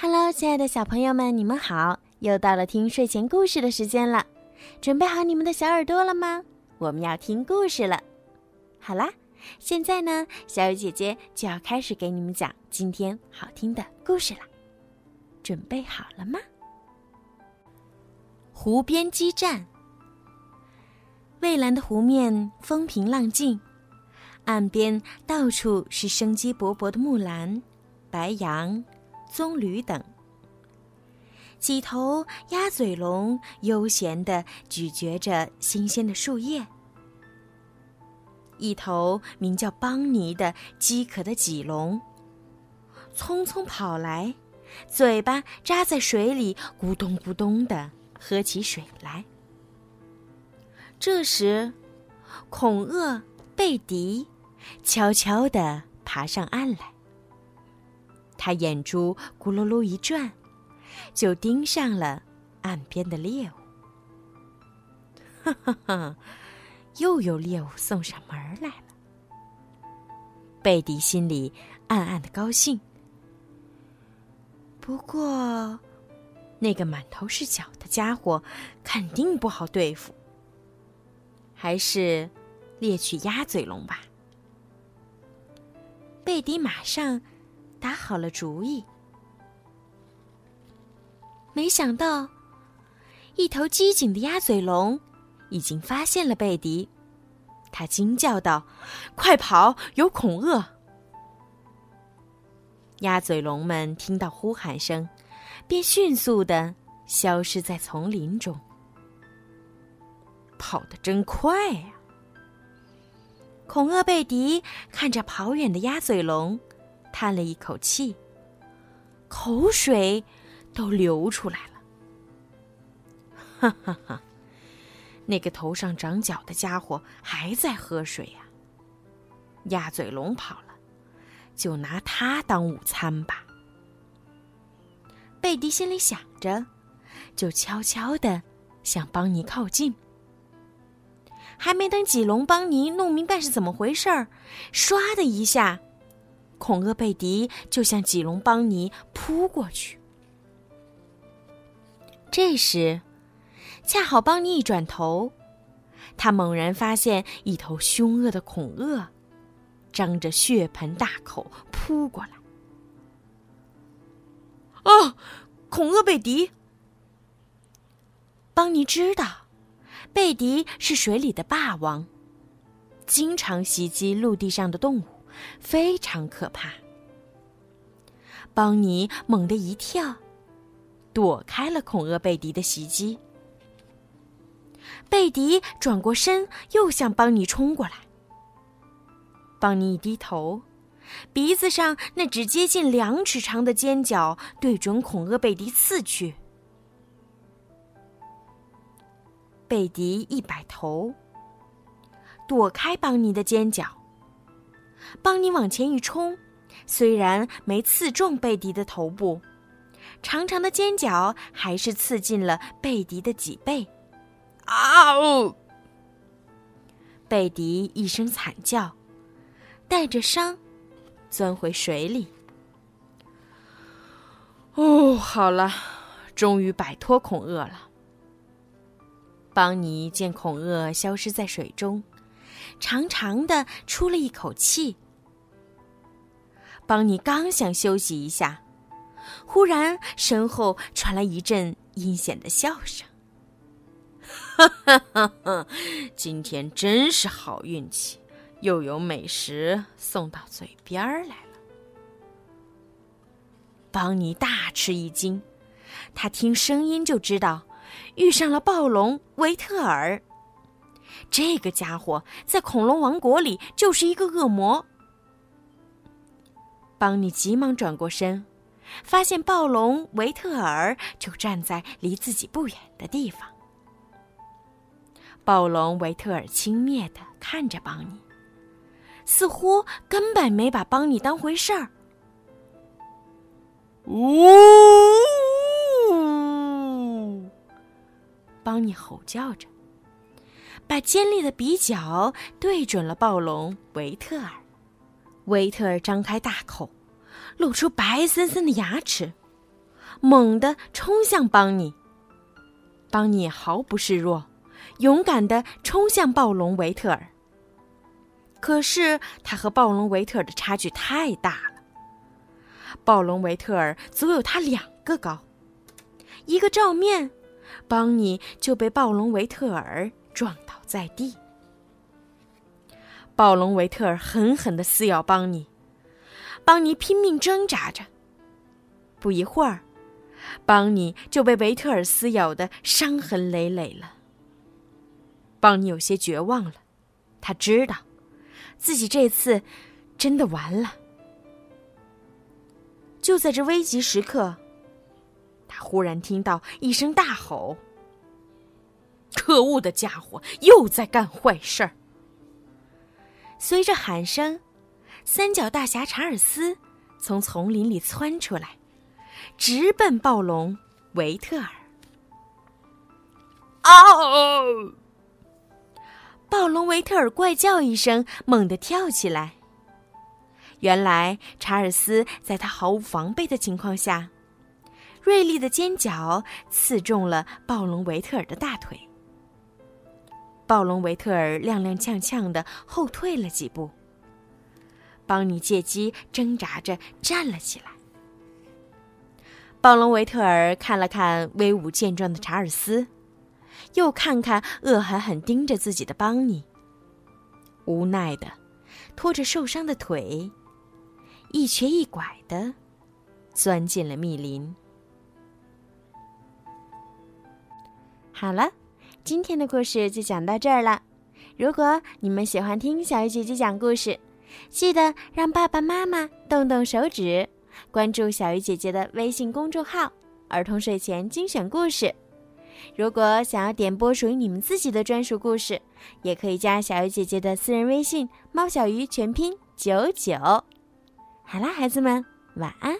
Hello，亲爱的小朋友们，你们好！又到了听睡前故事的时间了，准备好你们的小耳朵了吗？我们要听故事了。好啦，现在呢，小雨姐姐就要开始给你们讲今天好听的故事了。准备好了吗？湖边激战。蔚蓝的湖面风平浪静，岸边到处是生机勃勃的木兰、白杨。棕榈等，几头鸭嘴龙悠闲地咀嚼着新鲜的树叶。一头名叫邦尼的饥渴的棘龙，匆匆跑来，嘴巴扎在水里，咕咚咕咚地喝起水来。这时，恐鳄贝迪悄悄地爬上岸来。他眼珠咕噜噜一转，就盯上了岸边的猎物。哈哈哈，又有猎物送上门来了。贝迪心里暗暗的高兴。不过，那个满头是角的家伙肯定不好对付。还是猎取鸭嘴龙吧。贝迪马上。打好了主意，没想到一头机警的鸭嘴龙已经发现了贝迪，他惊叫道：“快跑！有恐鳄！”鸭嘴龙们听到呼喊声，便迅速的消失在丛林中。跑得真快呀！恐鳄贝迪看着跑远的鸭嘴龙。叹了一口气，口水都流出来了。哈哈哈！那个头上长角的家伙还在喝水呀。鸭嘴龙跑了，就拿它当午餐吧。贝迪心里想着，就悄悄的向邦尼靠近。还没等几龙邦尼弄明白是怎么回事儿，唰的一下。恐鳄贝迪就向棘龙邦尼扑过去。这时，恰好邦尼一转头，他猛然发现一头凶恶的恐鳄，张着血盆大口扑过来。啊！恐鳄贝迪！邦尼知道，贝迪是水里的霸王，经常袭击陆地上的动物。非常可怕。邦尼猛地一跳，躲开了恐鳄贝迪的袭击。贝迪转过身，又向邦尼冲过来。邦尼一低头，鼻子上那只接近两尺长的尖角对准恐鳄贝迪刺去。贝迪一摆头，躲开邦尼的尖角。邦尼往前一冲，虽然没刺中贝迪的头部，长长的尖角还是刺进了贝迪的脊背。啊哦！贝迪一声惨叫，带着伤钻回水里。哦，好了，终于摆脱恐鳄了。邦尼见恐鳄消失在水中。长长的出了一口气。邦尼刚想休息一下，忽然身后传来一阵阴险的笑声：“哈哈哈哈！今天真是好运气，又有美食送到嘴边儿来了。”邦尼大吃一惊，他听声音就知道遇上了暴龙维特尔。这个家伙在恐龙王国里就是一个恶魔。邦尼急忙转过身，发现暴龙维特尔就站在离自己不远的地方。暴龙维特尔轻蔑的看着邦尼，似乎根本没把邦尼当回事儿。呜！邦尼吼叫着。把尖利的鼻角对准了暴龙维特尔，维特尔张开大口，露出白森森的牙齿。猛地冲向邦尼。邦尼毫不示弱，勇敢地冲向暴龙维特尔。可是他和暴龙维特尔的差距太大了。暴龙维特尔足有他两个高，一个照面，邦尼就被暴龙维特尔撞在地。暴龙维特尔狠狠的撕咬邦尼，邦尼拼命挣扎着。不一会儿，邦尼就被维特尔撕咬的伤痕累累了。邦尼有些绝望了，他知道。自己这次真的完了。就在这危急时刻，他忽然听到一声大吼：“可恶的家伙又在干坏事儿！”随着喊声，三角大侠查尔斯从丛林里窜出来，直奔暴龙维特尔。啊！暴龙维特尔怪叫一声，猛地跳起来。原来查尔斯在他毫无防备的情况下，锐利的尖角刺中了暴龙维特尔的大腿。暴龙维特尔踉踉跄跄的后退了几步。邦尼借机挣扎着站了起来。暴龙维特尔看了看威武健壮的查尔斯。又看看恶狠狠盯着自己的邦尼，无奈的拖着受伤的腿，一瘸一拐的钻进了密林。好了，今天的故事就讲到这儿了。如果你们喜欢听小鱼姐姐讲故事，记得让爸爸妈妈动动手指，关注小鱼姐姐的微信公众号“儿童睡前精选故事”。如果想要点播属于你们自己的专属故事，也可以加小鱼姐姐的私人微信“猫小鱼”全拼九九。好啦，孩子们，晚安。